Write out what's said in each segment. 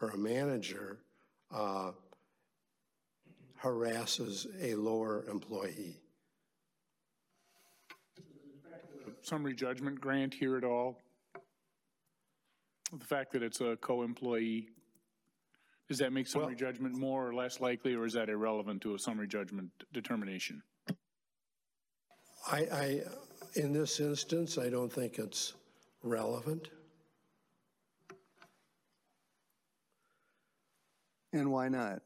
or a manager uh, harasses a lower employee. Summary judgment grant here at all? The fact that it's a co-employee, does that make summary judgment more or less likely, or is that irrelevant to a summary judgment determination? I, I, in this instance, I don't think it's relevant. And why not?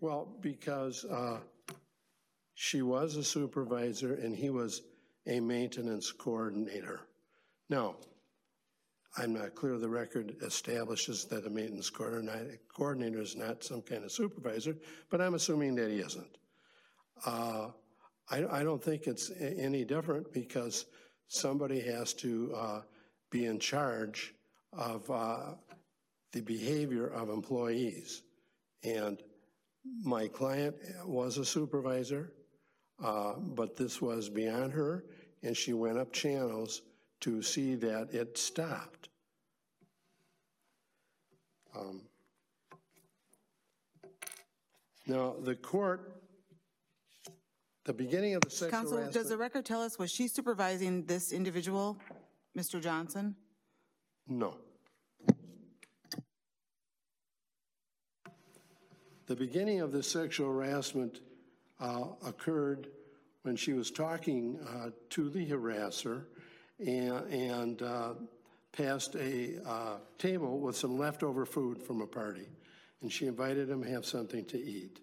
Well, because uh, she was a supervisor and he was a maintenance coordinator. Now, I'm not clear the record establishes that a maintenance coordinator is not some kind of supervisor, but I'm assuming that he isn't. Uh, I, I, don't think it's any different because somebody has to uh, be in charge of uh, the behavior of employees. And my client was a supervisor, uh, but this was beyond her, and she went up channels to see that it stopped. Um, now, the court, the beginning of the sexual Counsel, harassment. does the record tell us, was she supervising this individual, Mr. Johnson? No. The beginning of the sexual harassment uh, occurred when she was talking uh, to the harasser and, and uh, passed a uh, table with some leftover food from a party. And she invited him to have something to eat.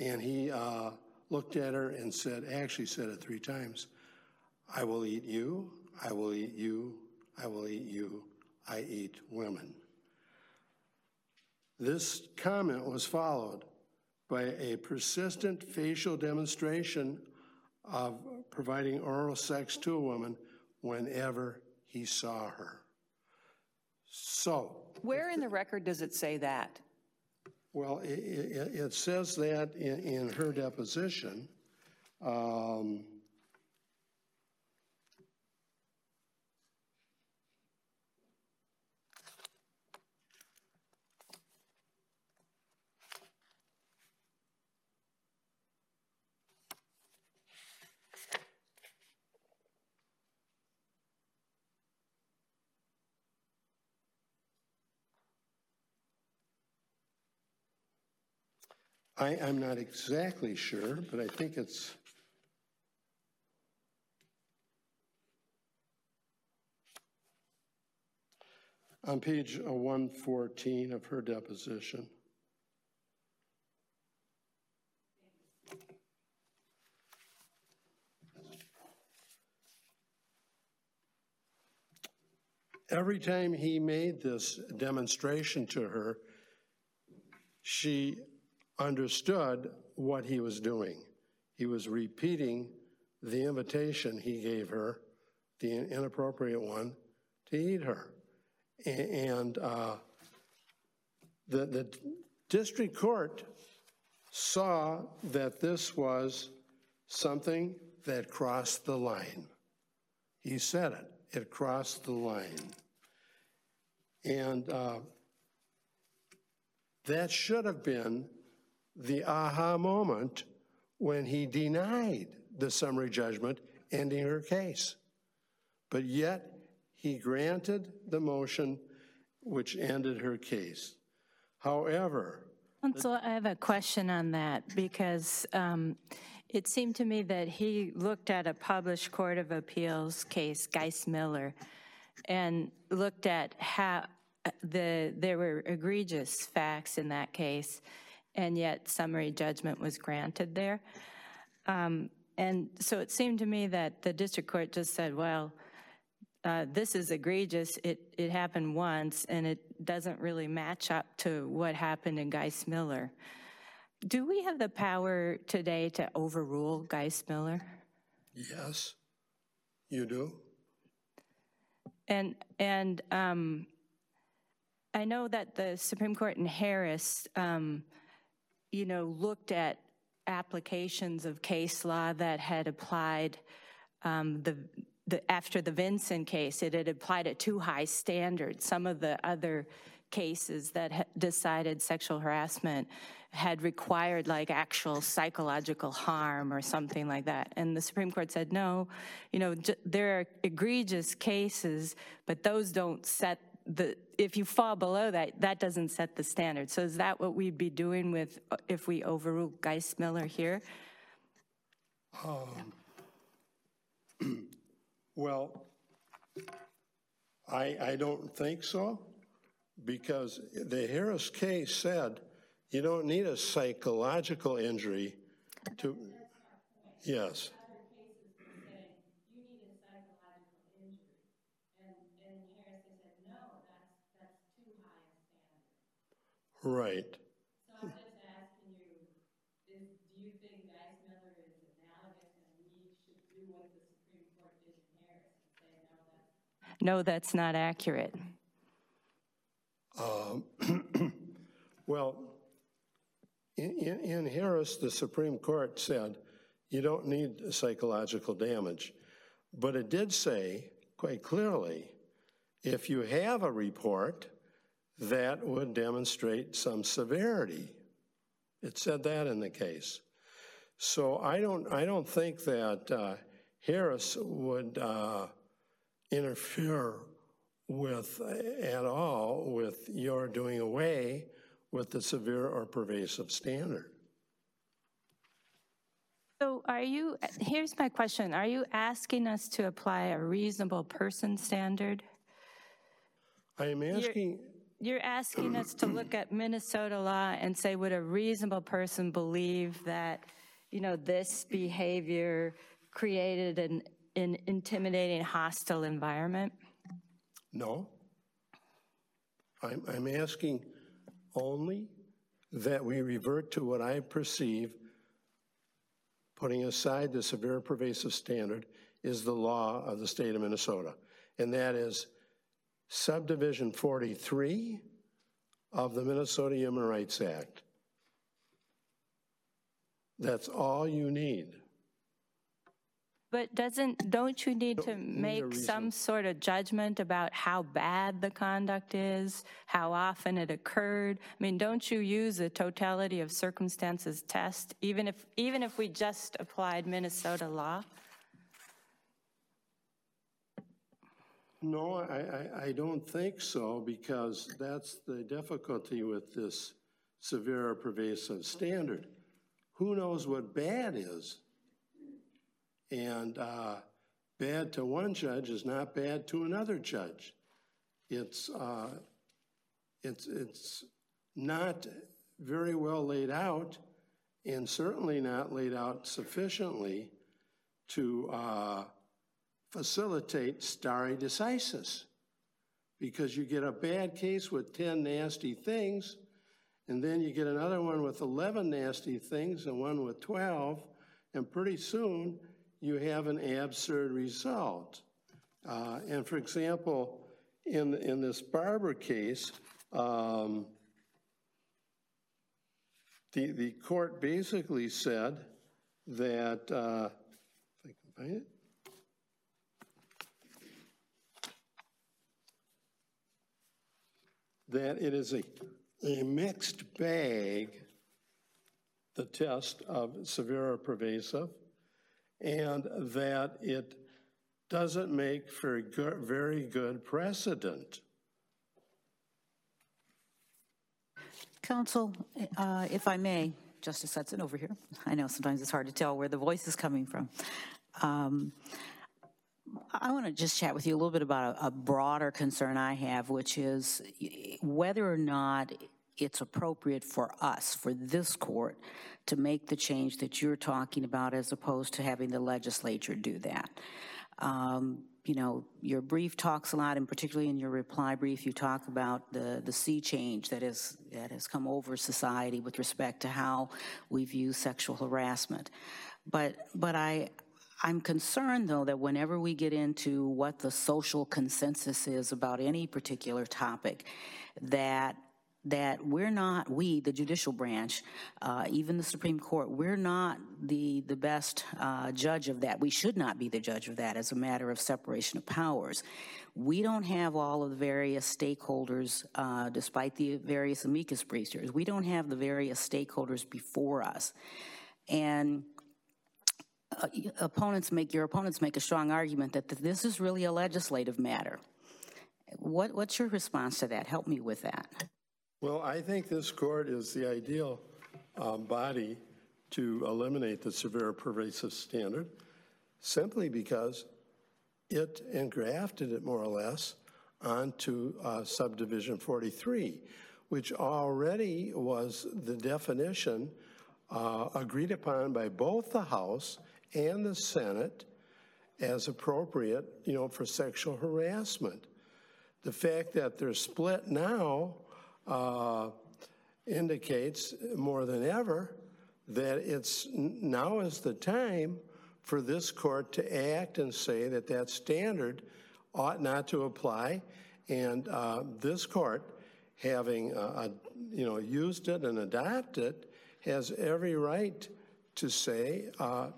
And he uh, looked at her and said, actually said it three times, I will eat you, I will eat you, I will eat you, I eat women. This comment was followed by a persistent facial demonstration of providing oral sex to a woman whenever he saw her. So. Where in the record does it say that? Well, it, it, it says that in, in her deposition. Um, I, I'm not exactly sure, but I think it's. On page uh, 114 of her deposition. Every time he made this demonstration to her, she understood what he was doing. He was repeating the invitation he gave her, the inappropriate one, to eat her. And uh, the, the district court saw that this was something that crossed the line. He said it, it crossed the line. And uh, that should have been the aha moment when he denied the summary judgment ending her case. But yet, he granted the motion which ended her case. However, Counsel, I have a question on that because um, it seemed to me that he looked at a published Court of Appeals case, Geist-Miller, and looked at how uh, the there were egregious facts in that case and yet summary judgment was granted there. Um, and so it seemed to me that the district court just said, well, uh, this is egregious. It, it happened once, and it doesn't really match up to what happened in Geist-Miller. Do we have the power today to overrule Geist-Miller? Yes, you do. And and um, I know that the Supreme Court in Harris um, you know, looked at applications of case law that had applied um, the, the, after the Vinson case, it had applied a too high standard. Some of the other cases that ha- decided sexual harassment had required like actual psychological harm or something like that. And the Supreme Court said, no, you know, there are egregious cases, but those don't set the, if you fall below that, that doesn't set the standard. So is that what we'd be doing with, if we overrule Geist-Miller here? Um, well, I, I don't think so, because the Harris case said you don't need a psychological injury to, yes. Right. So I'm just asking you, is, do you think Geist-Miller is analogous and we should do what the Supreme Court did in Harris and say, no, that's? No, that's not accurate. Um, well, in, in, in Harris, the Supreme Court said you don't need psychological damage. But it did say quite clearly if you have a report, that would demonstrate some severity. It said that in the case. So I don't, I don't think that uh, Harris would uh, interfere with, at all, with your doing away with the severe or pervasive standard. So are you, here's my question, are you asking us to apply a reasonable person standard? I am asking, You're asking us to look at Minnesota law and say, would a reasonable person believe that, you know, this behavior created an, an intimidating, hostile environment? no. I'm, I'm asking only that we revert to what I perceive, putting aside the severe pervasive standard, is the law of the state of Minnesota. And that is subdivision 43 of the Minnesota Human Rights Act. That's all you need. But doesn't, don't you need to make some sort of judgment about how bad the conduct is, how often it occurred? I mean, don't you use a totality of circumstances test, even if, even if we just applied Minnesota law? No, I, I, I don't think so, because that's the difficulty with this severe or pervasive standard. Who knows what bad is? And uh, bad to one judge is not bad to another judge. It's, uh, it's, it's not very well laid out, and certainly not laid out sufficiently to uh, facilitate stare decisis. Because you get a bad case with 10 nasty things, and then you get another one with 11 nasty things and one with 12, and pretty soon you have an absurd result. Uh, and for example, in, in this Barber case, um, the, the court basically said that, uh, if I can find it, that it is a, a mixed bag, the test of severe or pervasive, and that it doesn't make for very good precedent. Counsel, uh, if I may, Justice Hudson over here. I know sometimes it's hard to tell where the voice is coming from. Um, I want to just chat with you a little bit about a, a broader concern I have, which is whether or not it's appropriate for us, for this court, to make the change that you're talking about as opposed to having the legislature do that. Um, you know, your brief talks a lot, and particularly in your reply brief, you talk about the, the sea change that has, that has come over society with respect to how we view sexual harassment. But, but I, I'm concerned, though, that whenever we get into what the social consensus is about any particular topic, that that we're not, we, the judicial branch, uh, even the Supreme Court, we're not the, the best uh, judge of that. We should not be the judge of that as a matter of separation of powers. We don't have all of the various stakeholders, uh, despite the various amicus briefs. We don't have the various stakeholders before us. And uh, opponents make, your opponents make a strong argument that this is really a legislative matter. What, what's your response to that? Help me with that. Well, I think this court is the ideal um, body to eliminate the severe pervasive standard simply because it engrafted it more or less onto uh, subdivision 43, which already was the definition uh, agreed upon by both the House and the Senate as appropriate, you know, for sexual harassment. The fact that they're split now uh, indicates more than ever that it's now is the time for this court to act and say that that standard ought not to apply. And uh, this court, having uh, you know used it and adopted has every right to say uh,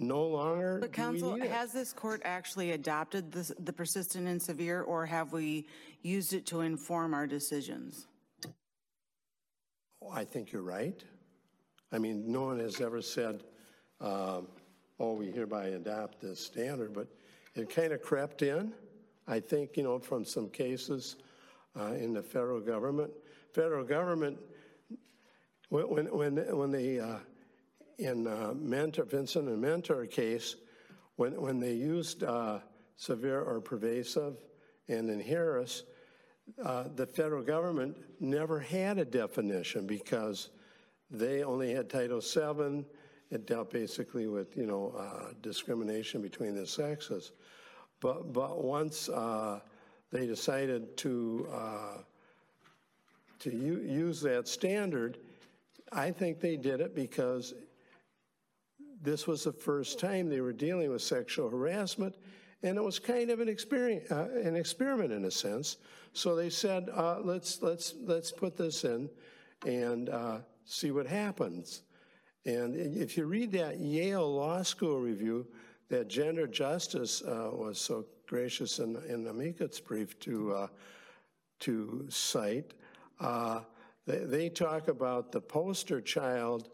no longer But do we counsel, need it. has this court actually adopted this- the persistent and severe, or have we used it to inform our decisions? I think you're right. I mean, no one has ever said, um, oh, we hereby adopt this standard, but it kind of crept in, I think, you know, from some cases uh, in the federal government. Federal government, when, when, when, when they, uh, in uh, Meritor, Vinson and Meritor case, when, when they used uh, severe or pervasive, and in Harris, uh, the federal government never had a definition because they only had Title VII. It dealt basically with, you know, uh, discrimination between the sexes. But, but once uh, they decided to, uh, to u- use that standard, I think they did it because this was the first time they were dealing with sexual harassment, and it was kind of an, experience, uh, an experiment in a sense. So they said, uh, let's, let's, let's put this in and uh, see what happens. And if you read that Yale Law School review that Gender Justice uh, was so gracious in, in amicus brief to, uh, to cite, uh, they, they, talk about the poster child,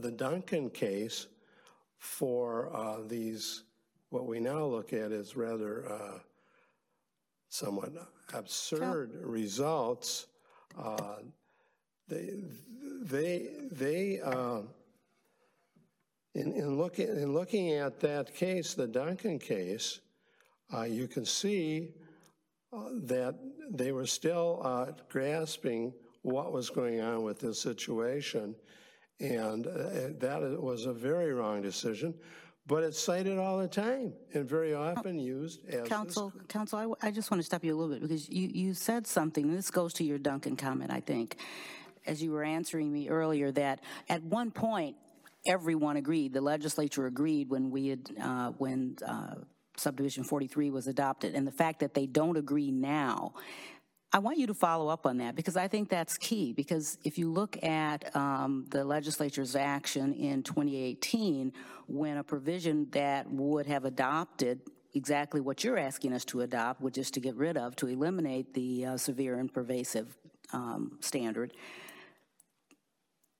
the Duncan case, for these, what we now look at as rather somewhat absurd results. Uh, they, they, they uh, in, in, looking, in looking at that case, the Duncan case, uh, you can see uh, that they were still uh, grasping what was going on with this situation. And uh, that was a very wrong decision. But it's cited all the time and very often used as. Counsel, Counsel, I, I just want to stop you a little bit because you, you said something, and this goes to your Duncan comment, I think, as you were answering me earlier, that at one point, everyone agreed, the legislature agreed when we had, uh, when uh, subdivision 43 was adopted, and the fact that they don't agree now I want you to follow up on that because I think that's key. Because if you look at um, the legislature's action in 2018, when a provision that would have adopted exactly what you're asking us to adopt, which is to get rid of, to eliminate the uh, severe and pervasive um, standard,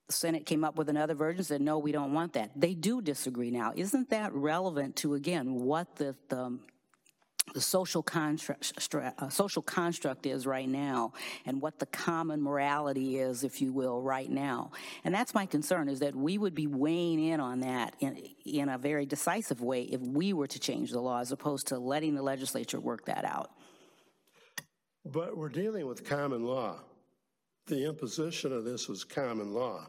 the Senate came up with another version, said, no, we don't want that. They do disagree now. Isn't that relevant to, again, what the, the the social construct, uh, social construct is right now and what the common morality is, if you will, right now. And that's my concern is that we would be weighing in on that in, in a very decisive way if we were to change the law as opposed to letting the legislature work that out. But we're dealing with common law. The imposition of this was common law,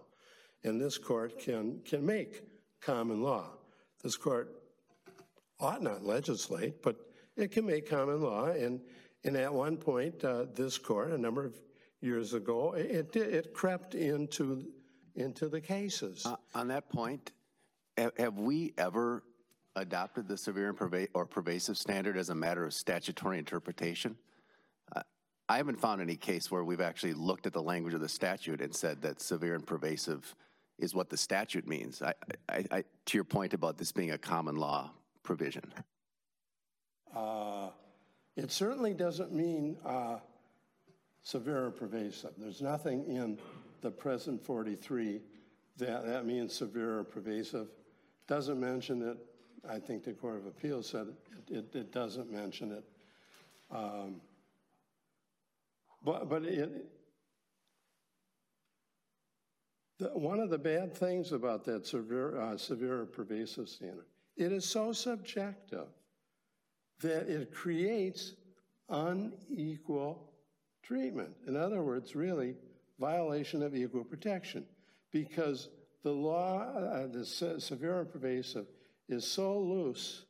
and this court can, can make common law. This court ought not legislate, but it can make common law. And, and at one point, uh, this court, a number of years ago, it, it crept into, into the cases. Uh, on that point, have, we ever adopted the severe and perva or pervasive standard as a matter of statutory interpretation? Uh, I haven't found any case where we've actually looked at the language of the statute and said that severe and pervasive is what the statute means. I, I, I, to your point about this being a common law provision. Uh, It certainly doesn't mean uh, severe or pervasive. There's nothing in the present 43 that, that means severe or pervasive. Doesn't mention it. I think the Court of Appeals said it, it, it doesn't mention it. Um, But, but it, the, one of the bad things about that severe, uh, severe or pervasive standard, it is so subjective that it creates unequal treatment. In other words, really, violation of equal protection. Because the law, uh, the se- severe and pervasive, is so loose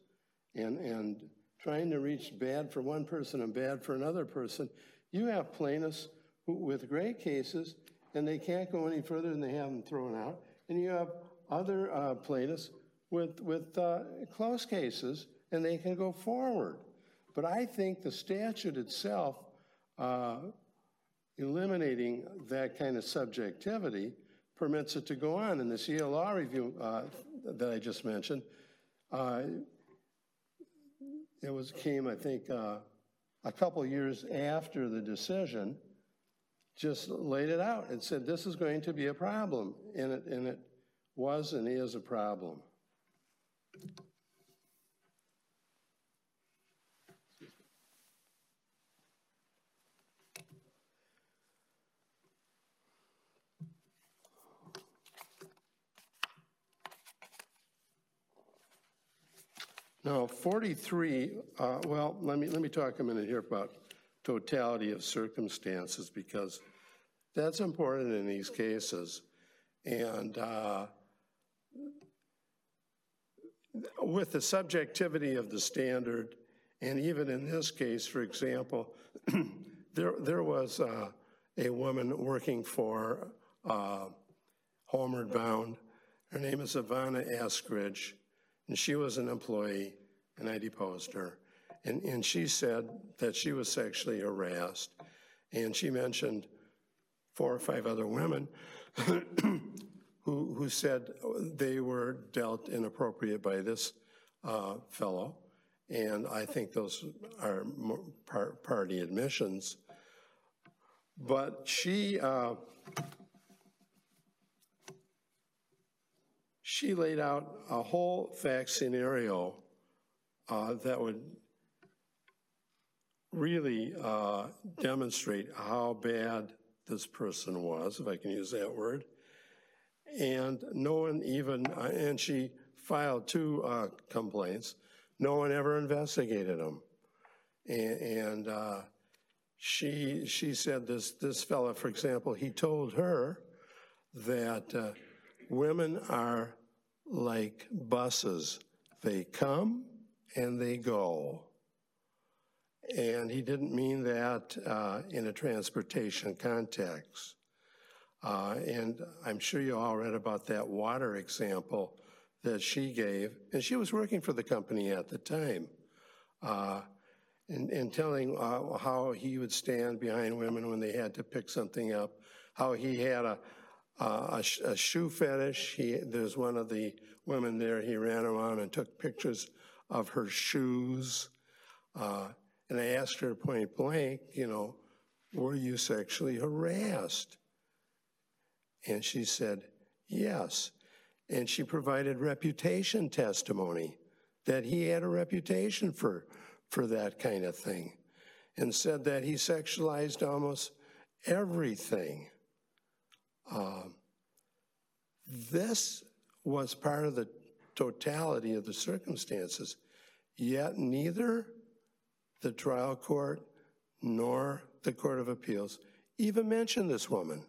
and, and trying to reach bad for one person and bad for another person, you have plaintiffs who, with great cases, and they can't go any further than they have them thrown out. And you have other uh, plaintiffs with, with uh, close cases, and they can go forward. But I think the statute itself, uh, eliminating that kind of subjectivity, permits it to go on. And this Law Review uh, that I just mentioned, uh, it was came, I think, uh, a couple years after the decision, just laid it out and said this is going to be a problem, and it and it was and is a problem. Now, 43, uh, well, let me, let me talk a minute here about totality of circumstances because that's important in these cases. And uh, with the subjectivity of the standard, and even in this case, for example, there, there was uh, a woman working for uh, Homeward Bound. Her name is Ivana Askridge, and she was an employee, and I deposed her. And, and she said that she was sexually harassed, and she mentioned four or five other women who, who said they were dealt inappropriate by this uh, fellow. And I think those are par- party admissions. But she, uh, she laid out a whole fact scenario uh, that would really uh, demonstrate how bad this person was, if I can use that word. And no one even, uh, and she filed two uh, complaints. No one ever investigated them. And, and uh, she, she said this, this fella, for example, he told her that uh, women are like buses. They come and they go. And he didn't mean that uh, in a transportation context. Uh, and I'm sure you all read about that water example that she gave. And she was working for the company at the time. Uh, and, and, telling uh, how he would stand behind women when they had to pick something up, how he had a, a, a shoe fetish. He, there's one of the women there, he ran around and took pictures of her shoes. Uh, and I asked her point blank, you know, were you sexually harassed? And she said, yes. And she provided reputation testimony that he had a reputation for, for that kind of thing and said that he sexualized almost everything. Um, this was part of the totality of the circumstances, yet neither the trial court nor the Court of Appeals even mentioned this woman.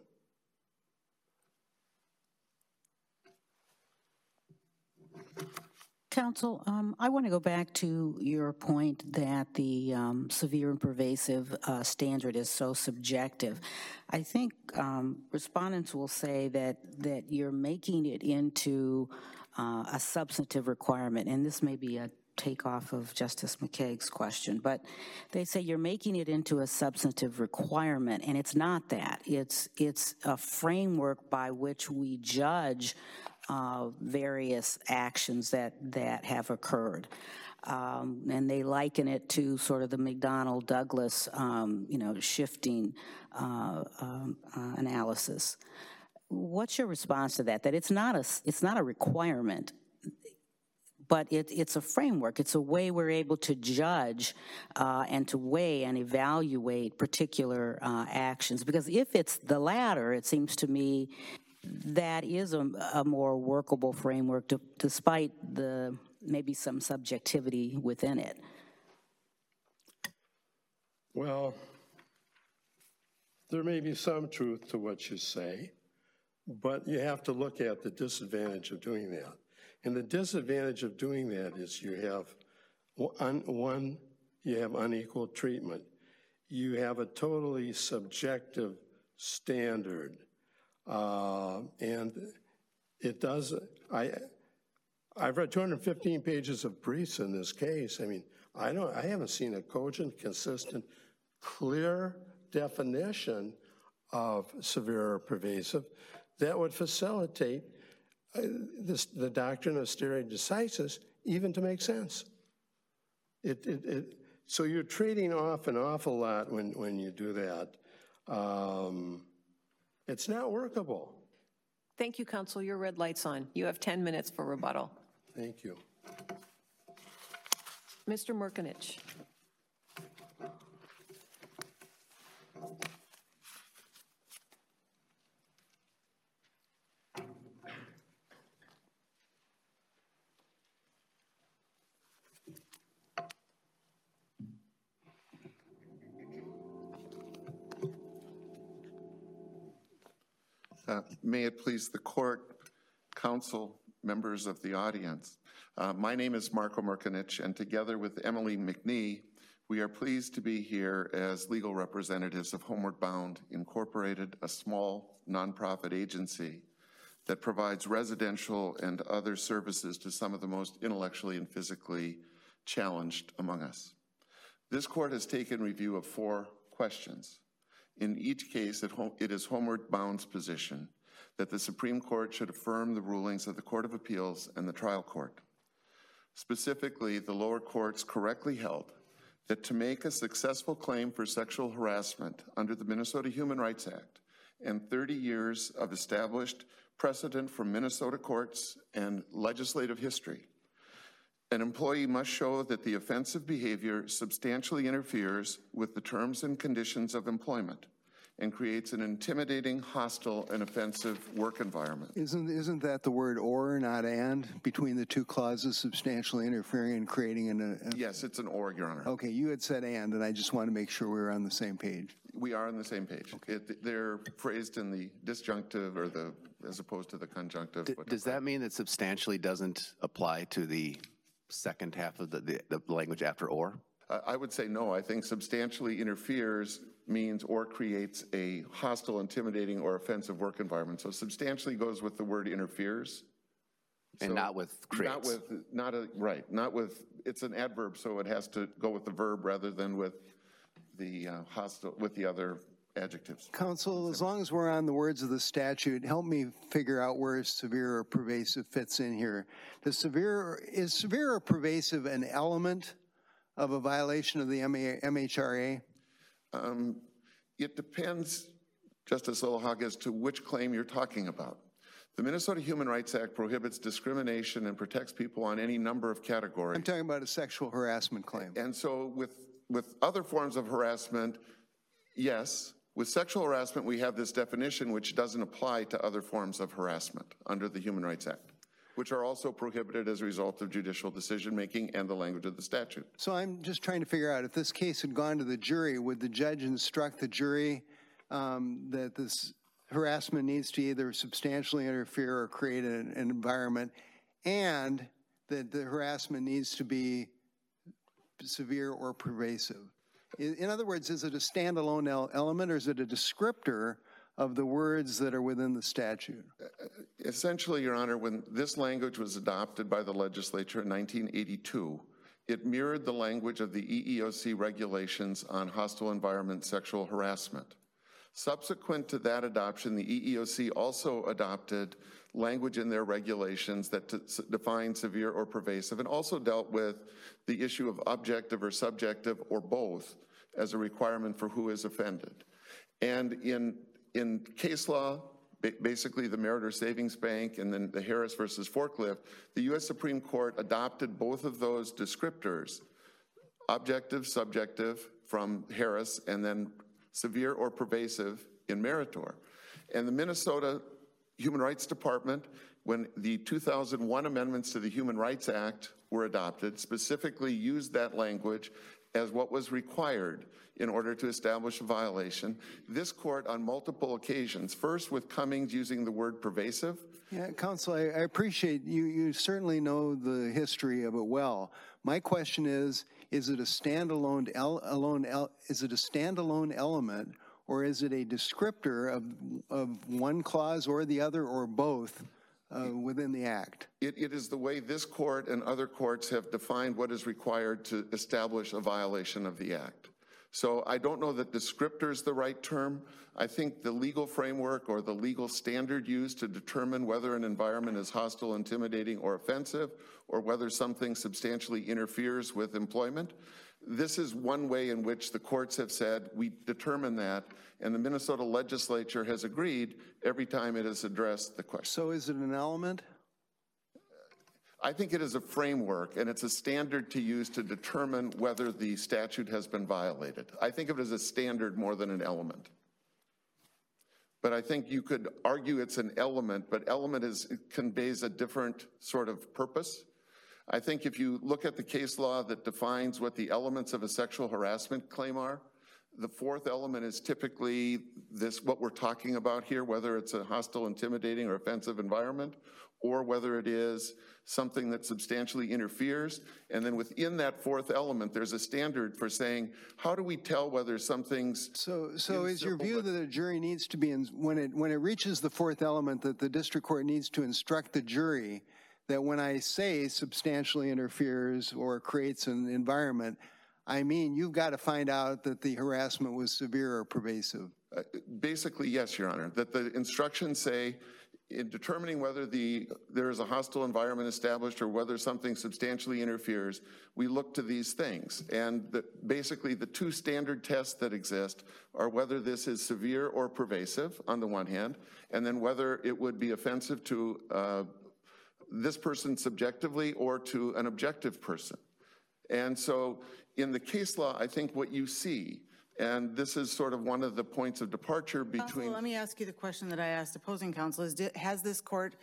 Counsel, um, I want to go back to your point that the um, severe and pervasive uh, standard is so subjective. I think um, respondents will say that that you're making it into uh, a substantive requirement, and this may be a take off of Justice McKeig's question, but they say you're making it into a substantive requirement, and it's not that. It's, it's a framework by which we judge uh, various actions that, that have occurred. Um, and they liken it to sort of the McDonnell Douglas, um, you know, shifting uh, um, uh, analysis. What's your response to that? That it's not a, it's not a requirement, but it, it's a framework. It's a way we're able to judge uh, and to weigh and evaluate particular uh, actions. Because if it's the latter, it seems to me that is a, a more workable framework, to, despite the maybe some subjectivity within it. Well, there may be some truth to what you say, but you have to look at the disadvantage of doing that. And the disadvantage of doing that is you have one, one you have unequal treatment. You have a totally subjective standard. Uh, and it does, I, I've read 215 pages of briefs in this case. I mean, I don't, I haven't seen a cogent, consistent, clear definition of severe or pervasive that would facilitate uh, this, the doctrine of stare decisis even to make sense. It, it, it, so you're trading off an awful lot when, when you do that. Um, it's not workable. Thank you, Counsel. Your red light's on. You have 10 minutes for rebuttal. Thank you. Mr. Mrkonich. Uh, May it please the court, counsel, members of the audience. Uh, My name is Marko Mrkonich, and together with Emily McNee, we are pleased to be here as legal representatives of Homeward Bound Incorporated, a small nonprofit agency that provides residential and other services to some of the most intellectually and physically challenged among us. This court has taken review of four questions. In each case, it, is Homeward Bound's position that the Supreme Court should affirm the rulings of the Court of Appeals and the trial court. Specifically, the lower courts correctly held that to make a successful claim for sexual harassment under the Minnesota Human Rights Act and 30 years of established precedent from Minnesota courts and legislative history, an employee must show that the offensive behavior substantially interferes with the terms and conditions of employment and creates an intimidating, hostile, and offensive work environment. Isn't, isn't that the word or, not and, between the two clauses substantially interfering and creating an... Uh, a, yes, it's an or, Your Honor. Okay, you had said and, and I just want to make sure we were on the same page. We are on the same page. Okay. It, they're phrased in the disjunctive or the, as opposed to the conjunctive. D does that mean that substantially doesn't apply to the second half of the, the, the language after or? I would say no. I think substantially interferes means or creates a hostile, intimidating, or offensive work environment. So substantially goes with the word interferes. And So not with creates. Not with, not a, right, not with, it's an adverb, so it has to go with the verb rather than with the uh, hostile, with the other adjectives. Counsel, as long as we're on the words of the statute, help me figure out where severe or pervasive fits in here. Does severe, is severe or pervasive an element of a violation of the MHRA? Um, it depends, Justice Lillehaug, as to which claim you're talking about. The Minnesota Human Rights Act prohibits discrimination and protects people on any number of categories. I'm talking about a sexual harassment claim. And so with, with other forms of harassment, yes. With sexual harassment, we have this definition which doesn't apply to other forms of harassment under the Human Rights Act which are also prohibited as a result of judicial decision-making and the language of the statute. So I'm just trying to figure out if this case had gone to the jury, would the judge instruct the jury um, that this harassment needs to either substantially interfere or create an, an environment and that the harassment needs to be severe or pervasive? In, other words, is it a standalone element or is it a descriptor of the words that are within the statute? Essentially, Your Honor, when this language was adopted by the legislature in 1982, It mirrored the language of the EEOC regulations on hostile environment sexual harassment. Subsequent to that adoption, the EEOC also adopted language in their regulations that define severe or pervasive and also dealt with the issue of objective or subjective or both as a requirement for who is offended. And in, in case law, basically the Meritor Savings Bank and then the Harris versus Forklift, the US Supreme Court adopted both of those descriptors, objective, subjective from Harris, and then severe or pervasive in Meritor. And the Minnesota Human Rights Department, when the 2001 amendments to the Human Rights Act were adopted, specifically used that language as what was required in order to establish a violation. This court, on multiple occasions, first with Cummings using the word pervasive, Yeah, Counsel, I, I appreciate you, you certainly know the history of it well. My question is, is it a standalone, el, alone, el, is it a standalone element or is it a descriptor of, of one clause or the other or both uh, within the act? It, it is the way this court and other courts have defined what is required to establish a violation of the act. So I don't know that descriptor is the right term. I think the legal framework or the legal standard used to determine whether an environment is hostile, intimidating, or offensive, or whether something substantially interferes with employment, this is one way in which the courts have said we determine that, and the Minnesota legislature has agreed every time it has addressed the question. So is it an element? I think it is a framework and it's a standard to use to determine whether the statute has been violated. I think of it as a standard more than an element. But I think you could argue it's an element, but element is, it conveys a different sort of purpose. I think if you look at the case law that defines what the elements of a sexual harassment claim are, the fourth element is typically this, what we're talking about here, whether it's a hostile, intimidating, or offensive environment, or whether it is something that substantially interferes. And then within that fourth element, there's a standard for saying, how do we tell whether something's So, so is your view that a jury needs to be, in- when it, when it reaches the fourth element, that the district court needs to instruct the jury that when I say substantially interferes or creates an environment, I mean, you've got to find out that the harassment was severe or pervasive? Uh, Basically, yes, Your Honor, that the instructions say, in determining whether the, there is a hostile environment established or whether something substantially interferes, we look to these things. And the, basically, the two standard tests that exist are whether this is severe or pervasive, on the one hand, and then whether it would be offensive to uh, this person subjectively or to an objective person. And so in the case law, I think what you see, and this is sort of one of the points of departure Counsel, between. let me ask you the question that I asked opposing counsel, is, has this court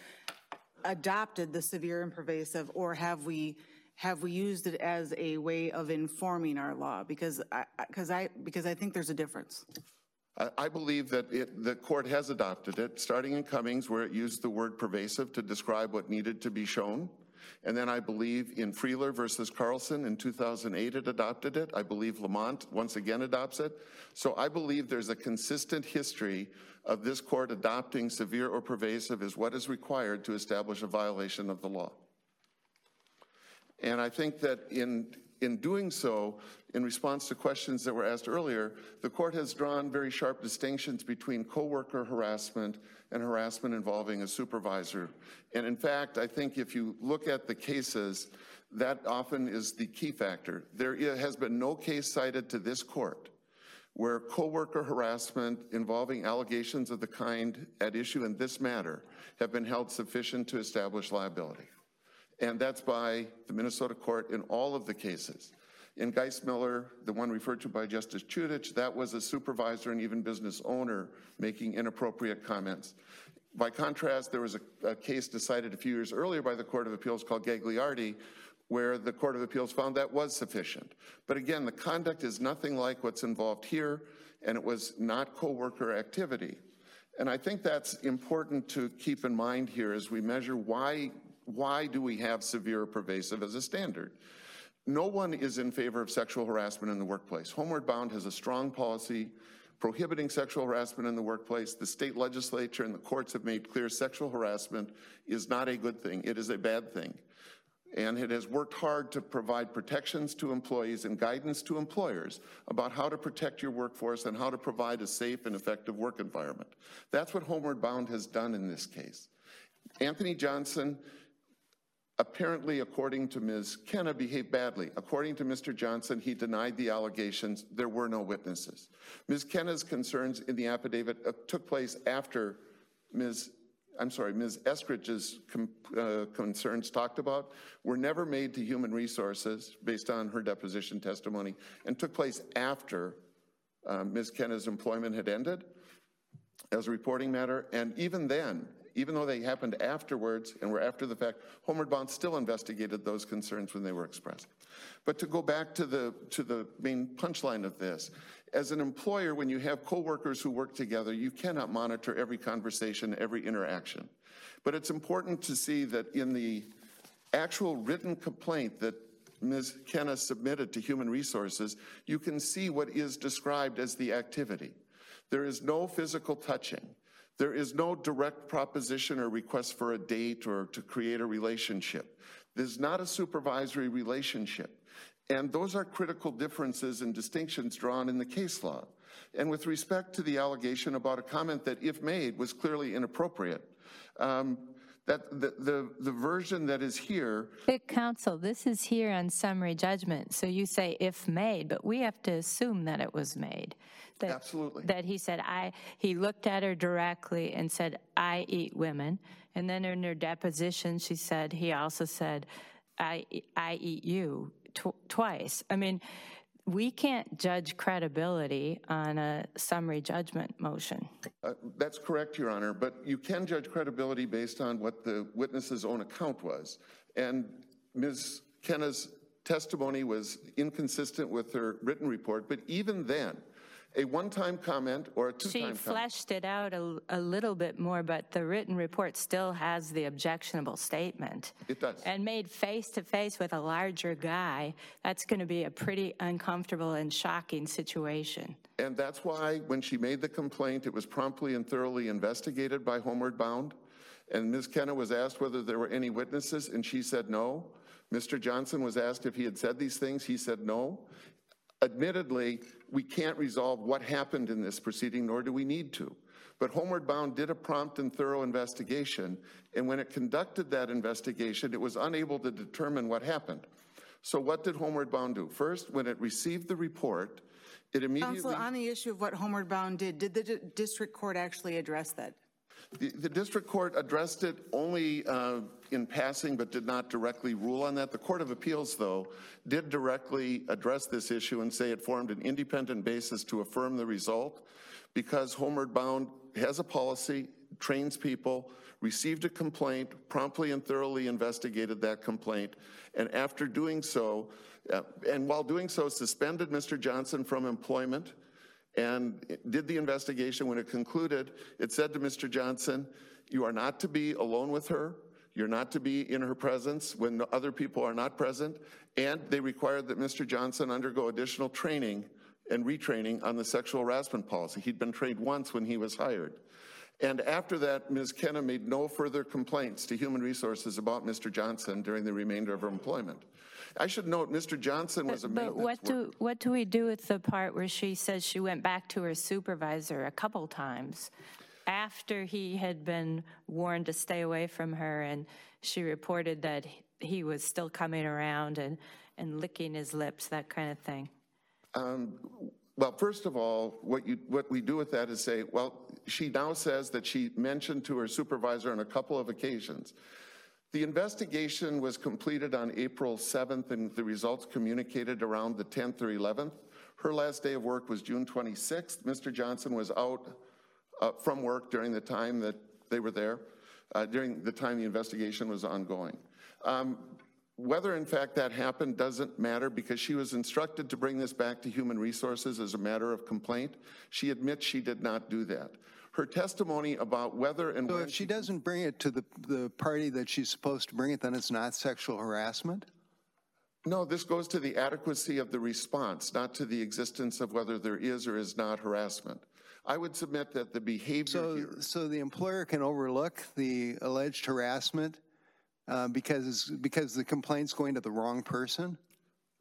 adopted the severe and pervasive, or have we, have we used it as a way of informing our law? Because I, because I, because I think there's a difference. I, believe that it, the court has adopted it, starting in Cummings, where it used the word pervasive to describe what needed to be shown. And then I believe in Frieler versus Carlson in 2008, it adopted it. I believe LaMont once again adopts it. So I believe there's a consistent history of this court adopting severe or pervasive as what is required to establish a violation of the law. And I think that in, in doing so, in response to questions that were asked earlier, the court has drawn very sharp distinctions between coworker harassment and harassment involving a supervisor. And in fact, I think if you look at the cases, that often is the key factor. There has been no case cited to this court where coworker harassment involving allegations of the kind at issue in this matter have been held sufficient to establish liability. And that's by the Minnesota court in all of the cases. In Geist-Miller, the one referred to by Justice Chutich, that was a supervisor and even business owner making inappropriate comments. By contrast, there was a, a case decided a few years earlier by the Court of Appeals called Gagliardi, where the Court of Appeals found that was sufficient. But again, the conduct is nothing like what's involved here, and it was not coworker activity. And I think that's important to keep in mind here as we measure why, why do we have severe pervasive as a standard. No one is in favor of sexual harassment in the workplace. Homeward Bound has a strong policy prohibiting sexual harassment in the workplace. The state legislature and the courts have made clear sexual harassment is not a good thing. It is a bad thing. and it has worked hard to provide protections to employees and guidance to employers about how to protect your workforce and how to provide a safe and effective work environment. That's what Homeward Bound has done in this case. Anthony Johnson, apparently, according to Ms. Kenneh, behaved badly. According to Mr. Johnson, he denied the allegations. There were no witnesses. Ms. Kenneh's concerns in the affidavit uh, took place after Ms. I'm sorry, Ms. Eskridge's com- uh, concerns talked about were never made to Human Resources based on her deposition testimony and took place after uh, Ms. Kenneh's employment had ended as a reporting matter. And even then, even though they happened afterwards and were after the fact, Homeward Bound still investigated those concerns when they were expressed. But to go back to the, to the main punchline of this, as an employer, when you have coworkers who work together, you cannot monitor every conversation, every interaction. But it's important to see that in the actual written complaint that Ms. Kenneh submitted to Human Resources, you can see what is described as the activity. There is no physical touching. There is no direct proposition or request for a date or to create a relationship. There's not a supervisory relationship. And those are critical differences and distinctions drawn in the case law. And with respect to the allegation about a comment that, if made, was clearly inappropriate, um, that the, the, the version that is here. Big counsel, this is here on summary judgment. So you say if made, but we have to assume that it was made. That, Absolutely. That he said, I, he looked at her directly and said, I eat women. And then in her deposition, she said, he also said, I, I eat you tw- twice. I mean, we can't judge credibility on a summary judgment motion. Uh, that's correct, Your Honor, but you can judge credibility based on what the witness's own account was. And Ms. Kenneh's testimony was inconsistent with her written report, but even then, a one-time comment or a two-time comment. She comment. fleshed it out a, a little bit more, but the written report still has the objectionable statement. It does. And made face to face with a larger guy, that's going to be a pretty uncomfortable and shocking situation. And that's why when she made the complaint, it was promptly and thoroughly investigated by Homeward Bound. And Ms. Kenneh was asked whether there were any witnesses, and she said no. Mr. Johnson was asked if he had said these things. He said no. Admittedly, we can't resolve what happened in this proceeding, nor do we need to. But Homeward Bound did a prompt and thorough investigation, and when it conducted that investigation, it was unable to determine what happened. So what did Homeward Bound do? First, when it received the report, it immediately... Counsel, on the issue of what Homeward Bound did, did the di- district court actually address that? The, the district court addressed it only uh, in passing, but did not directly rule on that. The Court of Appeals, though, did directly address this issue and say it formed an independent basis to affirm the result because Homeward Bound has a policy, trains people, received a complaint, promptly and thoroughly investigated that complaint, and after doing so, uh, and while doing so, suspended Mr. Johnson from employment and did the investigation. When it concluded, it said to Mr. Johnson, You are not to be alone with her. You're not to be in her presence when other people are not present. And they required that Mr. Johnson undergo additional training and retraining on the sexual harassment policy. He'd been trained once when he was hired. And after that, Ms. Kenneh made no further complaints to Human Resources about Mr. Johnson during the remainder of her employment. I should note, Mr. Johnson was a But what worker. do, what do we do with the part where she says she went back to her supervisor a couple times after he had been warned to stay away from her and she reported that he was still coming around and, and licking his lips, that kind of thing? Um, Well, first of all, what you, what we do with that is say, well, she now says that she mentioned to her supervisor on a couple of occasions. The investigation was completed on April 7th and the results communicated around the 10th or 11th. Her last day of work was June 26th. Mr. Johnson was out uh, from work during the time that they were there, uh, during the time the investigation was ongoing. Um, whether in fact that happened doesn't matter because she was instructed to bring this back to Human Resources as a matter of complaint. She admits she did not do that. Her testimony about whether and So when if she doesn't bring it to the, the party that she's supposed to bring it, then it's not sexual harassment? No, this goes to the adequacy of the response, not to the existence of whether there is or is not harassment. I would submit that the behavior So, here, so the employer can overlook the alleged harassment uh, because, because the complaint's going to the wrong person?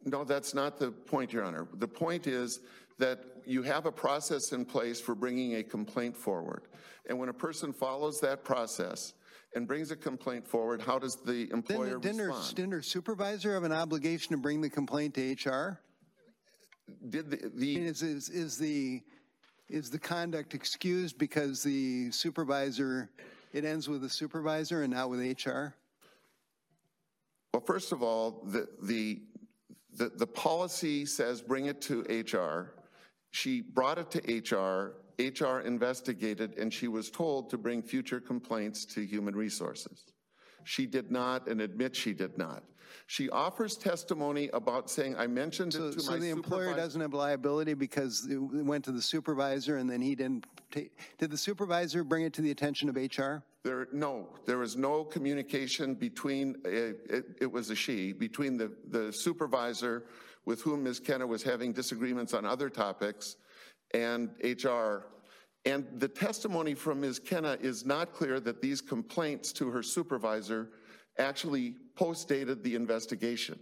No, that's not the point, Your Honor. The point is that you have a process in place for bringing a complaint forward. And when a person follows that process and brings a complaint forward, how does the employer Didn't, didn't, her, respond? didn't her supervisor have an obligation to bring the complaint to HR? Did the, the, is, is, is the, is the conduct excused because the supervisor, it ends with the supervisor and not with HR? well, first of all, the, the, the, the policy says bring it to HR. She brought it to HR. HR investigated, and she was told to bring future complaints to Human Resources. She did not and admits she did not. She offers testimony about saying, I mentioned it So, to my so the employer doesn't have liability because it went to the supervisor and then he didn't take, did the supervisor bring it to the attention of HR? There, no, there was no communication between, uh, it, it was a she, between the, the supervisor with whom Ms. Kenneh was having disagreements on other topics and HR. And the testimony from Ms. Kenneh is not clear that these complaints to her supervisor actually postdated the investigation.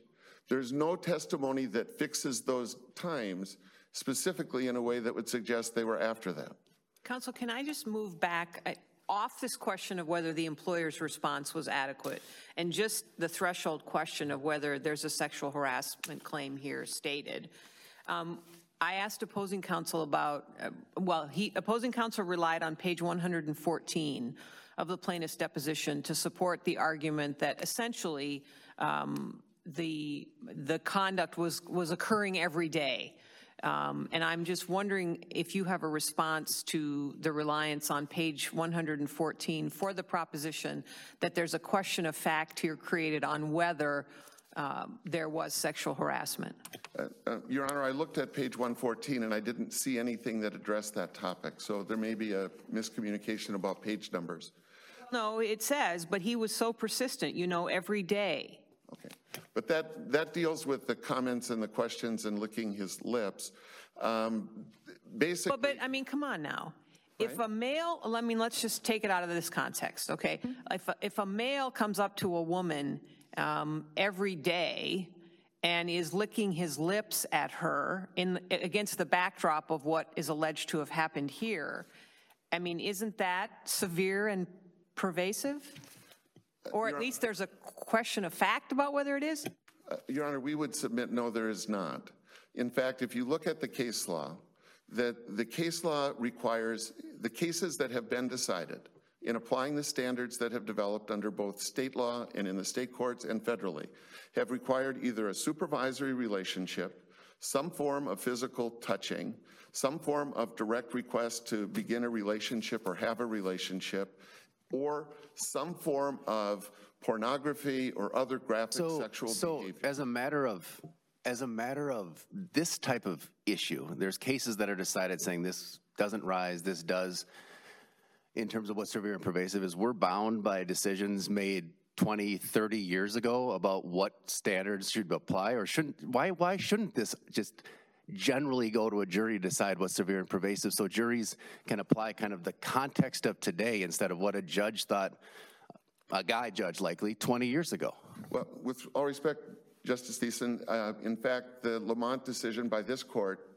There's no testimony that fixes those times specifically in a way that would suggest they were after that. Counsel, can I just move back uh, off this question of whether the employer's response was adequate and just the threshold question of whether there's a sexual harassment claim here stated? Um, I asked opposing counsel about, uh, well, he, opposing counsel relied on page 114 of the plaintiff's deposition to support the argument that essentially um, the, the conduct was, was occurring every day. Um, And I'm just wondering if you have a response to the reliance on page 114 for the proposition that there's a question of fact here created on whether um, there was sexual harassment. Uh, Your Honor, I looked at page 114 and I didn't see anything that addressed that topic. So there may be a miscommunication about page numbers. No, it says, but he was so persistent, you know, every day. Okay. But that, that deals with the comments and the questions and licking his lips. Um, Basically. But, but, I mean, come on now. If a male, I mean, let's just take it out of this context, okay? If, a- if a male comes up to a woman um, every day and is licking his lips at her in, against the backdrop of what is alleged to have happened here, I mean, isn't that severe and pervasive? Or at least there's a question of fact about whether it is? Uh, Your Honor, we would submit, no, there is not. In fact, if you look at the case law, that the case law requires, the cases that have been decided in applying the standards that have developed under both state law and in the state courts and federally, have required either a supervisory relationship, some form of physical touching, some form of direct request to begin a relationship or have a relationship, or some form of pornography or other graphic So, sexual so behavior. as a matter of, as a matter of this type of issue, there's cases that are decided saying this doesn't rise, this does, in terms of what's severe and pervasive, is we're bound by decisions made 20, 30 years ago about what standards should apply, or shouldn't, why, why shouldn't this just generally go to a jury to decide what's severe and pervasive, so juries can apply kind of the context of today instead of what a judge thought, a guy judge likely, 20 years ago? Well, with all respect, Justice Thissen, uh, in fact, the LaMont decision by this court,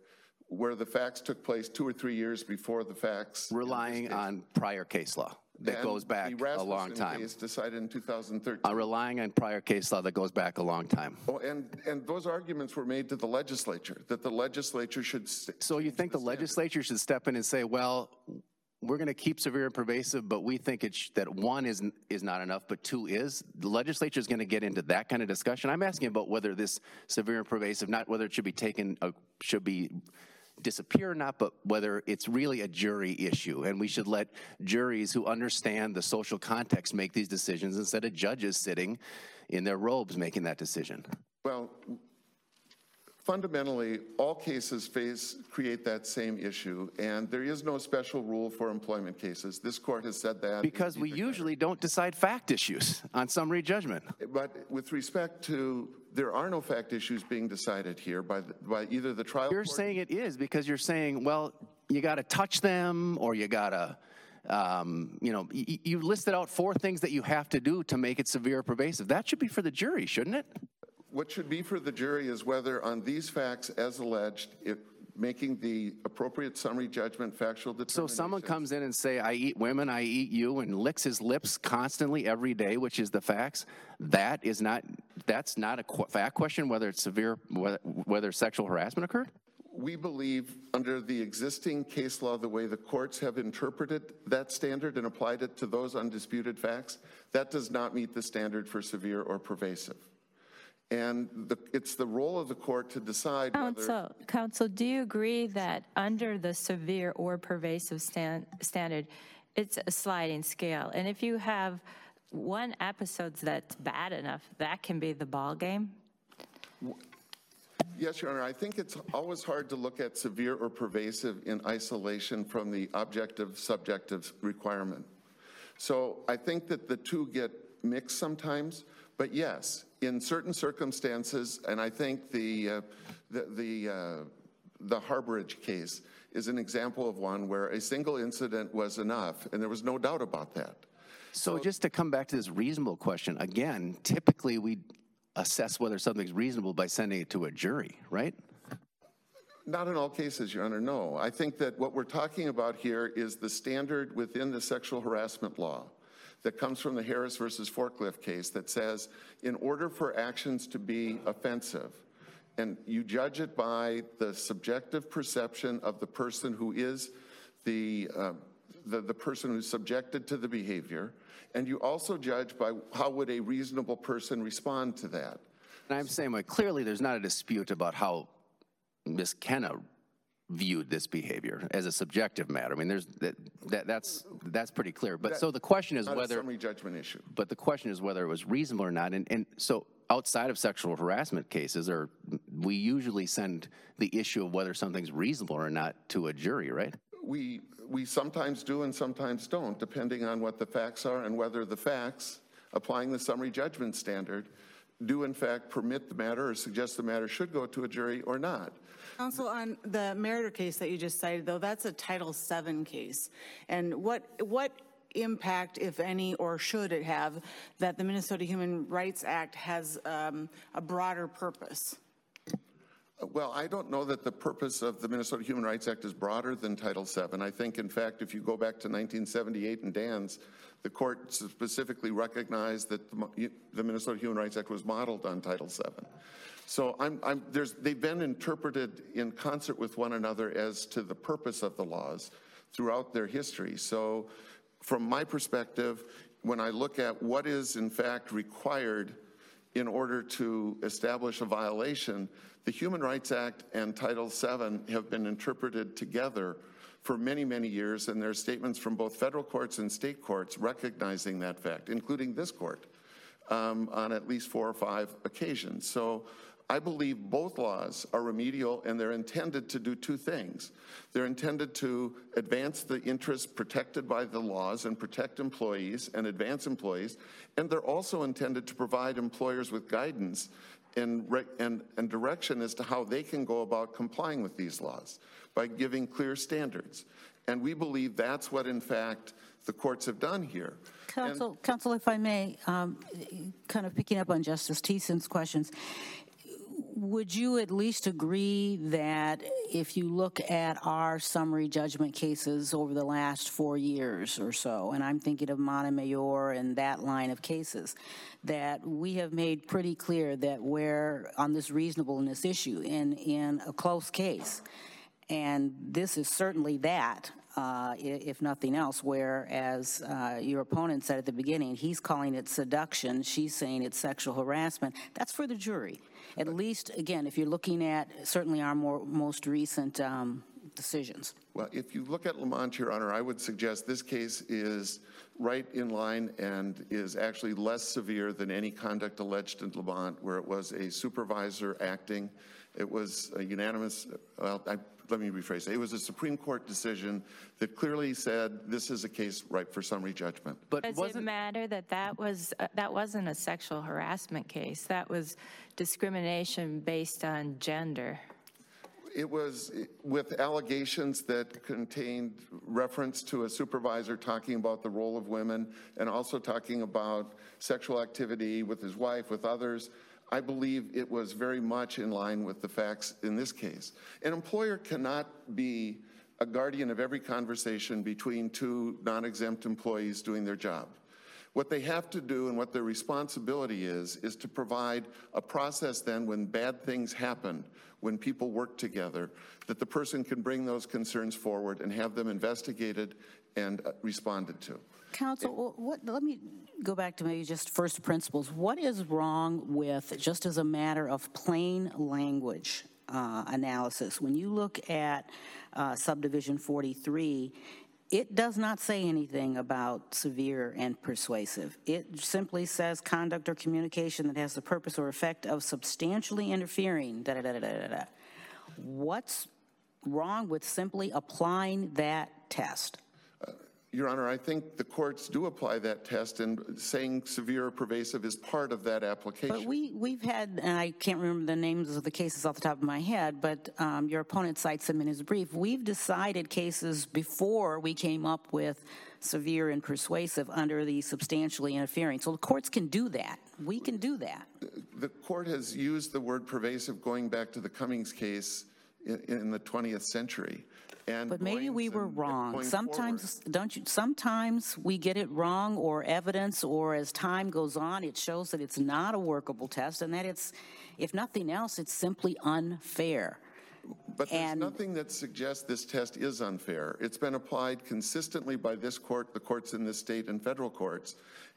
where the facts took place two or three years before the facts. relying on prior case law that goes back the a long Rasmussen time. case decided in 2013. Uh, Relying on prior case law that goes back a long time. Oh, and, and those arguments were made to the legislature, that the legislature should. s- So you think the legislature should step in and say, well, we're going to keep severe and pervasive, but we think it's, that one is, is not enough, but two is? The legislature is going to get into that kind of discussion? I'm asking about whether this severe and pervasive, not whether it should be taken, uh, should be disappear or not, but whether it's really a jury issue. And we should let juries who understand the social context make these decisions instead of judges sitting in their robes making that decision. Well, fundamentally, all cases face, create that same issue, and there is no special rule for employment cases. This court has said that. Because we usually don't decide fact issues on summary judgment. But with respect to, there are no fact issues being decided here by, the- by either the trial You're saying it is because you're saying, well, you got to touch them or you got to Um, You know, y- y- you listed out four things that you have to do to make it severe or pervasive. That should be for the jury, shouldn't it? What should be for the jury is whether on these facts as alleged, it, making the appropriate summary judgment factual So determination. someone comes in and say, I eat women, I eat you, and licks his lips constantly every day, which is the facts, that is not, that's not a qu- fact question whether it's severe, whether, whether sexual harassment occurred? We believe, under the existing case law, the way the courts have interpreted that standard and applied it to those undisputed facts, that does not meet the standard for severe or pervasive. And the, it's the role of the court to decide whether. Counsel, counsel, do you agree that under the severe or pervasive stan- standard, it's a sliding scale? And if you have one episode that's bad enough, that can be the ball game? Yes, Your Honor, I think it's always hard to look at severe or pervasive in isolation from the objective, subjective requirement. So I think that the two get mixed sometimes, but yes, in certain circumstances, and I think the, uh, the, the, uh, the Harborage case is an example of one where a single incident was enough, and there was no doubt about that. So just to come back to this reasonable question, again, typically we assess whether something's reasonable by sending it to a jury, right? Not in all cases, Your Honor, no. I think that what we're talking about here is the standard within the sexual harassment law that comes from the Harris versus Forklift case that says in order for actions to be offensive, and you judge it by the subjective perception of the person who is the, uh, the, the person who's subjected to the behavior, and you also judge by how would a reasonable person respond to that. And I'm saying, like, clearly there's not a dispute about how Ms. Kenneh viewed this behavior as a subjective matter. I mean, there's, that, that, that's, that's pretty clear. But so the question is whether, summary judgment issue. but the question is whether it was reasonable or not. And, and so outside of sexual harassment cases, or we usually send the issue of whether something's reasonable or not to a jury, right? We, we sometimes do and sometimes don't, depending on what the facts are and whether the facts, applying the summary judgment standard, do in fact permit the matter or suggest the matter should go to a jury or not. Counsel, on the Meritor case that you just cited, though, that's a Title VII case. And what, what impact, if any, or should it have, that the Minnesota Human Rights Act has um, a broader purpose? Well, I don't know that the purpose of the Minnesota Human Rights Act is broader than Title VII. I think, in fact, if you go back to 1978 and Dan's, the court specifically recognized that the the Minnesota Human Rights Act was modeled on Title VII. So I'm, I'm, there's, they've been interpreted in concert with one another as to the purpose of the laws throughout their history. So from my perspective, when I look at what is in fact required in order to establish a violation, the Human Rights Act and Title VII have been interpreted together for many, many years, and there are statements from both federal courts and state courts recognizing that fact, including this court, um, on at least four or five occasions. So I believe both laws are remedial and they're intended to do two things. They're intended to advance the interests protected by the laws and protect employees and advance employees, and they're also intended to provide employers with guidance and, and, and direction as to how they can go about complying with these laws by giving clear standards. And we believe that's what, in fact, the courts have done here. Counsel, Counsel, if I may, um, kind of picking up on Justice Thissen's questions, would you at least agree that if you look at our summary judgment cases over the last four years or so, and I'm thinking of Montemayor and that line of cases, that we have made pretty clear that we're on this reasonableness issue in, in a close case, and this is certainly that, uh, if nothing else, whereas uh, your opponent said at the beginning, he's calling it seduction, she's saying it's sexual harassment. That's for the jury. At least, again, if you're looking at certainly our more, most recent um, decisions. Well, if you look at LaMont, Your Honor, I would suggest this case is right in line and is actually less severe than any conduct alleged in LaMont, where it was a supervisor acting. It was a unanimous, well, I, let me rephrase it. It was a Supreme Court decision that clearly said this is a case ripe for summary judgment. But Does it wasn't, matter that that was, uh, that wasn't a sexual harassment case? That was discrimination based on gender. It was with allegations that contained reference to a supervisor talking about the role of women and also talking about sexual activity with his wife, with others. I believe it was very much in line with the facts in this case. An employer cannot be a guardian of every conversation between two non-exempt employees doing their job. What they have to do and what their responsibility is, is to provide a process then when bad things happen, when people work together, that the person can bring those concerns forward and have them investigated and uh, responded to. Counsel, what, let me go back to maybe just first principles. What is wrong with, just as a matter of plain language uh, analysis, when you look at uh, subdivision 43, it does not say anything about severe and persuasive. It simply says conduct or communication that has the purpose or effect of substantially interfering, da da da da da da. What's wrong with simply applying that test? Your Honor, I think the courts do apply that test, and saying severe or pervasive is part of that application. But we, we've had, and I can't remember the names of the cases off the top of my head, but um, your opponent cites them in his brief. We've decided cases before we came up with severe and persuasive under the substantially interfering. So the courts can do that. We can do that. The court has used the word pervasive going back to the Cummings case in, in the 20th century. And But maybe we were and wrong. Sometimes, don't you, sometimes we get it wrong or evidence, or as time goes on, it shows that it's not a workable test and that it's, if nothing else, it's simply unfair. But there's And- nothing that suggests this test is unfair. It's been applied consistently by this court, the courts in this state, and federal courts.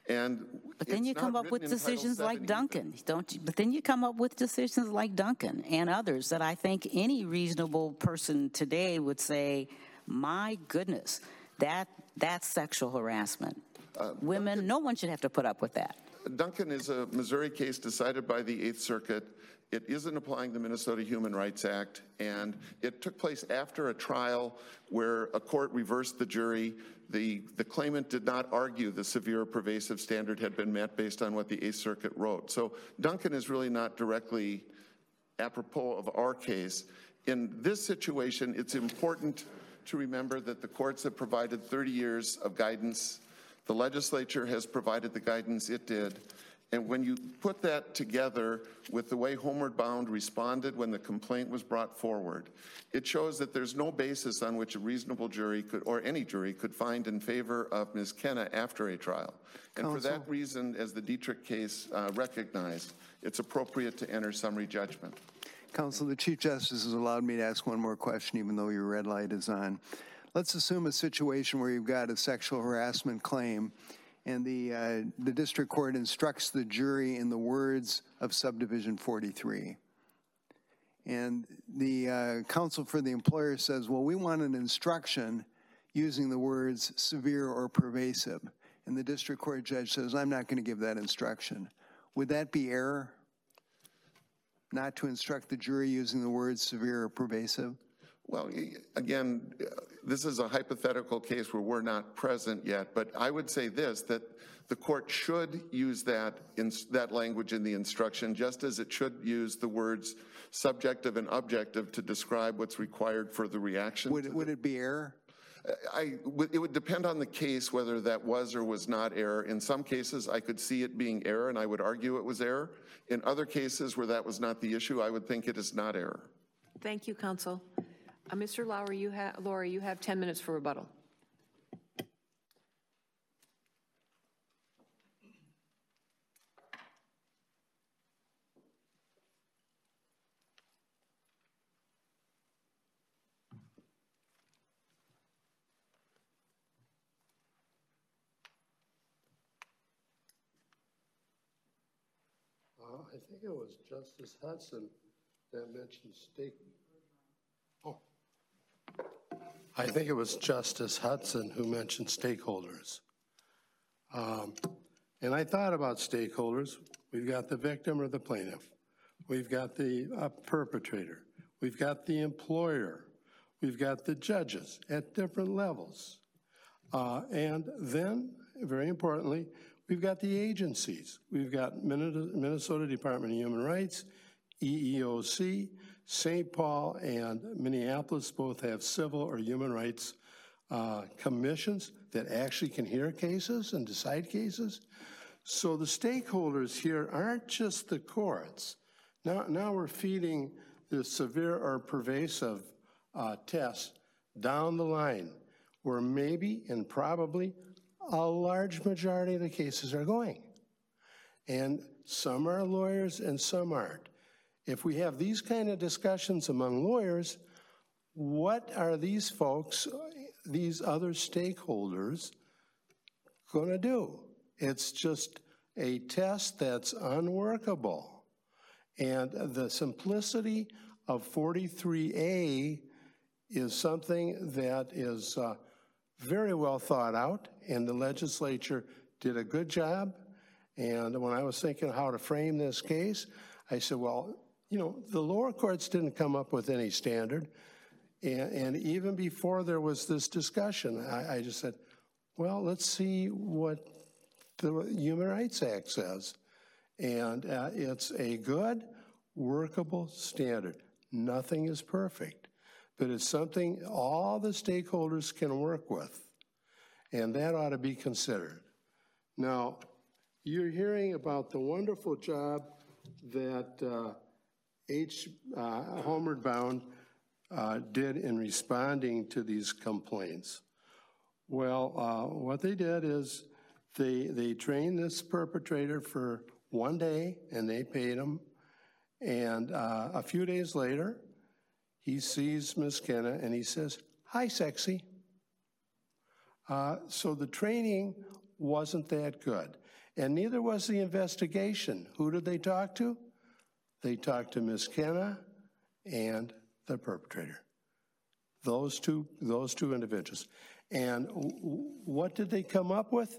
And But then you come up with written in Title decisions like VII either. Duncan, don't you? But then you come up with decisions like Duncan and others that I think any reasonable person today would say, my goodness, that, that's sexual harassment. Uh, Women, no one should have to put up with that. Duncan is a Missouri case decided by the Eighth Circuit. It isn't applying the Minnesota Human Rights Act, and it took place after a trial where a court reversed the jury. The, the claimant did not argue the severe pervasive standard had been met based on what the Eighth Circuit wrote. So Duncan is really not directly apropos of our case. In this situation, it's important to remember that the courts have provided 30 years of guidance. The legislature has provided the guidance it did. And when you put that together with the way Homeward Bound responded when the complaint was brought forward, it shows that there's no basis on which a reasonable jury could, or any jury could find in favor of Ms. Kenneh after a trial. And for that reason, as the Dietrich case uh, recognized, it's appropriate to enter summary judgment. Counsel, the Chief Justice has allowed me to ask one more question, even though your red light is on. Let's assume a situation where you've got a sexual harassment claim, and the, uh, the district court instructs the jury in the words of subdivision 43. And the uh, counsel for the employer says, well, we want an instruction using the words severe or pervasive. And the district court judge says, I'm not going to give that instruction. Would that be error? Not to instruct the jury using the words severe or pervasive? Well, again, this is a hypothetical case where we're not present yet, but I would say this, that the court should use that, in that language in the instruction, just as it should use the words subjective and objective to describe what's required for the reaction. Would, to it- it be error? I, it would depend on the case whether that was or was not error. In some cases, I could see it being error, and I would argue it was error. In other cases where that was not the issue, I would think it is not error. Thank you, counsel. Uh, Mr. Lowry, you have, Laura, you have 10 minutes for rebuttal. Uh, I think it was Justice Hudson that mentioned stake. I think it was Justice Hudson who mentioned stakeholders. Um, And I thought about stakeholders. We've got the victim or the plaintiff. We've got the uh, perpetrator. We've got the employer. We've got the judges at different levels. Uh, And then, very importantly, we've got the agencies. We've got Minnesota Department of Human Rights, EEOC, St. Paul and Minneapolis both have civil or human rights uh, commissions that actually can hear cases and decide cases. So the stakeholders here aren't just the courts. Now, now we're feeding the severe or pervasive uh, tests down the line where maybe and probably a large majority of the cases are going. And some are lawyers and some aren't. If we have these kind of discussions among lawyers, what are these folks, these other stakeholders, going to do? It's just a test that's unworkable. And the simplicity of 43A is something that is uh, very well thought out, and the legislature did a good job. And when I was thinking how to frame this case, I said, well, you know, the lower courts didn't come up with any standard. And, and even before there was this discussion, I, I just said, well, let's see what the Human Rights Act says. And uh, it's a good, workable standard. Nothing is perfect, but it's something all the stakeholders can work with. And that ought to be considered. Now, you're hearing about the wonderful job that uh, H. Uh, Homeward Bound uh, did in responding to these complaints. Well, uh, what they did is they, they trained this perpetrator for one day and they paid him. And uh, a few days later, he sees Miss Kenneh and he says, Hi, sexy. Uh, so the training wasn't that good. And neither was the investigation. Who did they talk to? They talked to Miss Kenneh and the perpetrator. Those two, those two individuals. And what did they come up with?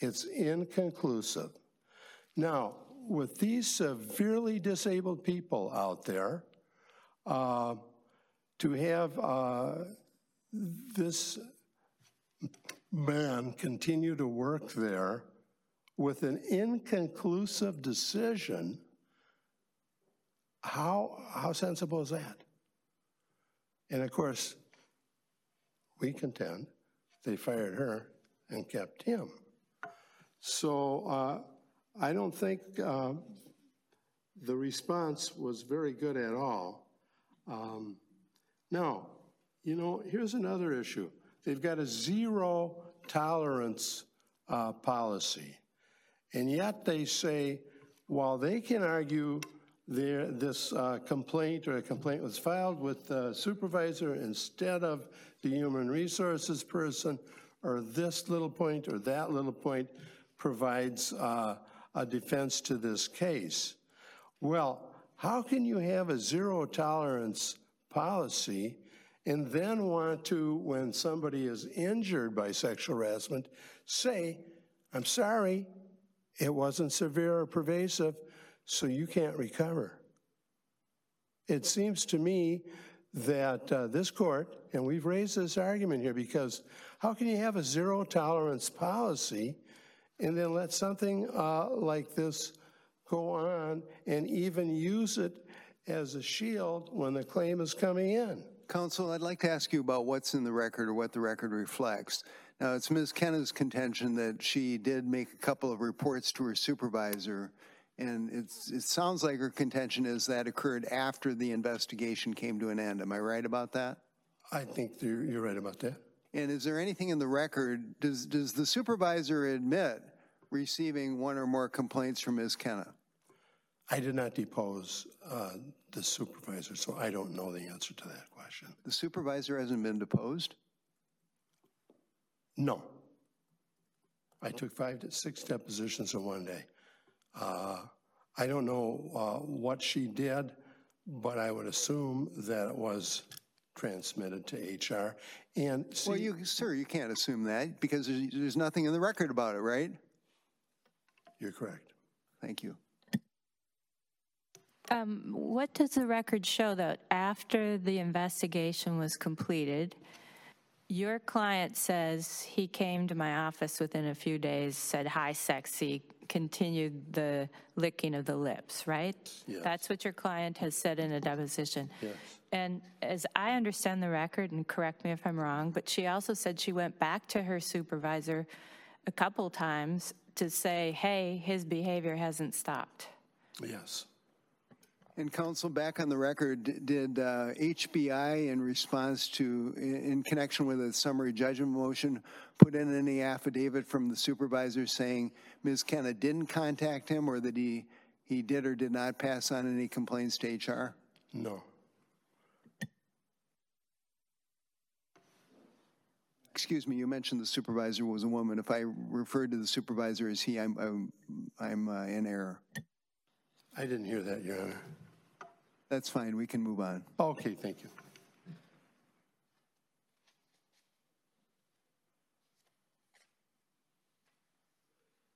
It's inconclusive. Now, with these severely disabled people out there, uh, to have uh, this man continue to work there with an inconclusive decision, how, how sensible is that? And of course, we contend they fired her and kept him. So uh, I don't think uh, the response was very good at all. Um, now, you know, here's another issue. They've got a zero tolerance uh, policy. And yet they say, while they can argue their, this uh, complaint or a complaint was filed with the supervisor instead of the human resources person, or this little point or that little point provides uh, a defense to this case. Well, how can you have a zero tolerance policy and then want to, when somebody is injured by sexual harassment, say, I'm sorry, it wasn't severe or pervasive, so you can't recover. It seems to me that uh, this court, and we've raised this argument here because how can you have a zero tolerance policy and then let something uh, like this go on and even use it as a shield when the claim is coming in? Counsel, I'd like to ask you about what's in the record or what the record reflects. Now, it's Ms. Kenneh's contention that she did make a couple of reports to her supervisor, and it's, it sounds like her contention is that occurred after the investigation came to an end. Am I right about that? I think you're, you're right about that. And is there anything in the record, does, does the supervisor admit receiving one or more complaints from Ms. Kenna? I did not depose uh, the supervisor, so I don't know the answer to that question. The supervisor hasn't been deposed? No. I took five to six depositions in one day. Uh, I don't know uh, what she did, but I would assume that it was transmitted to HR. And see, Well, you, sir, you can't assume that because there's, there's nothing in the record about it, right? you're correct. Thank you. Um, What does the record show that after the investigation was completed, Your client says he came to my office within a few days, said, hi, sexy, continued the licking of the lips, right? Yes. That's what your client has said in a deposition. Yes. And as I understand the record, and correct me if I'm wrong, but she also said she went back to her supervisor a couple times to say, hey, his behavior hasn't stopped. Yes. And counsel, back on the record, did uh, HBI, in response to, in in connection with a summary judgment motion, put in any affidavit from the supervisor saying Ms. Kenneh didn't contact him or that he, he did or did not pass on any complaints to HR? No. Excuse me, you mentioned the supervisor was a woman. If I referred to the supervisor as he, I'm, I'm, I'm uh, in error. I didn't hear that, Your Honor. That's fine, we can move on. Okay, thank you.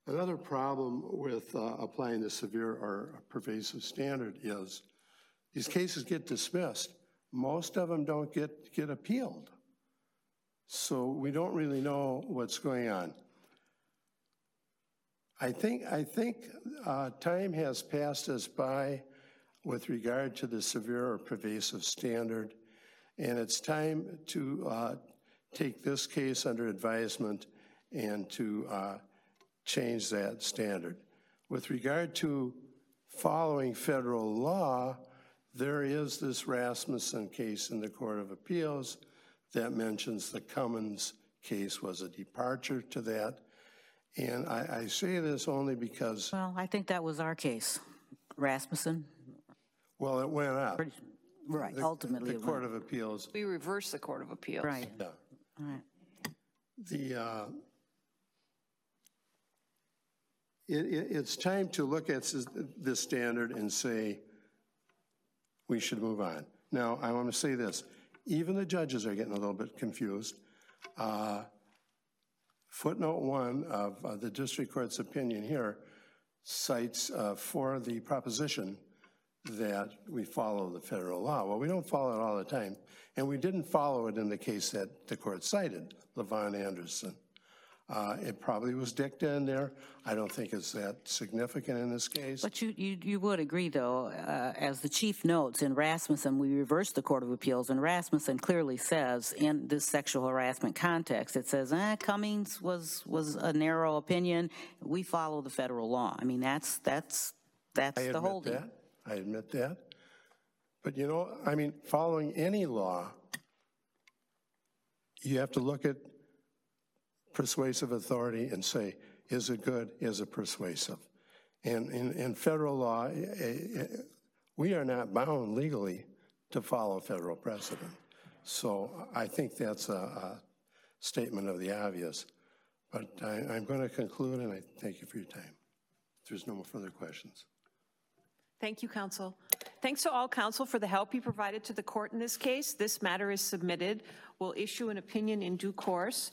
Another problem with uh, applying the severe or pervasive standard is these cases get dismissed. Most of them don't get, get appealed. So we don't really know what's going on. I think, I think uh, time has passed us by with regard to the severe or pervasive standard, and it's time to uh, take this case under advisement and to uh, change that standard. With regard to following federal law, there is this Rasmussen case in the Court of Appeals that mentions the Cummings case was a departure to that. And I, I say this only because, Well, I think that was our case. Rasmussen, well, it went up. right, The- ultimately The it Court went. of Appeals, We reverse the Court of Appeals. Right, yeah. all right. The, uh, it, it, it's time to look at s- this standard and say, we should move on. Now, I want to say this, even the judges are getting a little bit confused. Uh, Footnote one of uh, the district court's opinion here cites uh, for the proposition that we follow the federal law. Well, we don't follow it all the time, and we didn't follow it in the case that the court cited, Levon Anderson. Uh, It probably was dicta in there. I don't think it's that significant in this case. But you, you, you would agree, though, uh, as the chief notes, in Rasmussen, we reversed the Court of Appeals, and Rasmussen clearly says, in this sexual harassment context, it says, eh, Cummings was, was a narrow opinion, we follow the federal law. I mean, that's, that's, that's I the holding. that. I admit that. But you know, I mean, following any law, you have to look at persuasive authority and say, is it good, is it persuasive? And in, in federal law, eh, eh, we are not bound legally to follow federal precedent. So I think that's a, a statement of the obvious. But I, I'm going to conclude, and I thank you for your time. If there's no more further questions. Thank you, counsel. Thanks to all counsel for the help you provided to the court in this case. This matter is submitted. We'll issue an opinion in due course.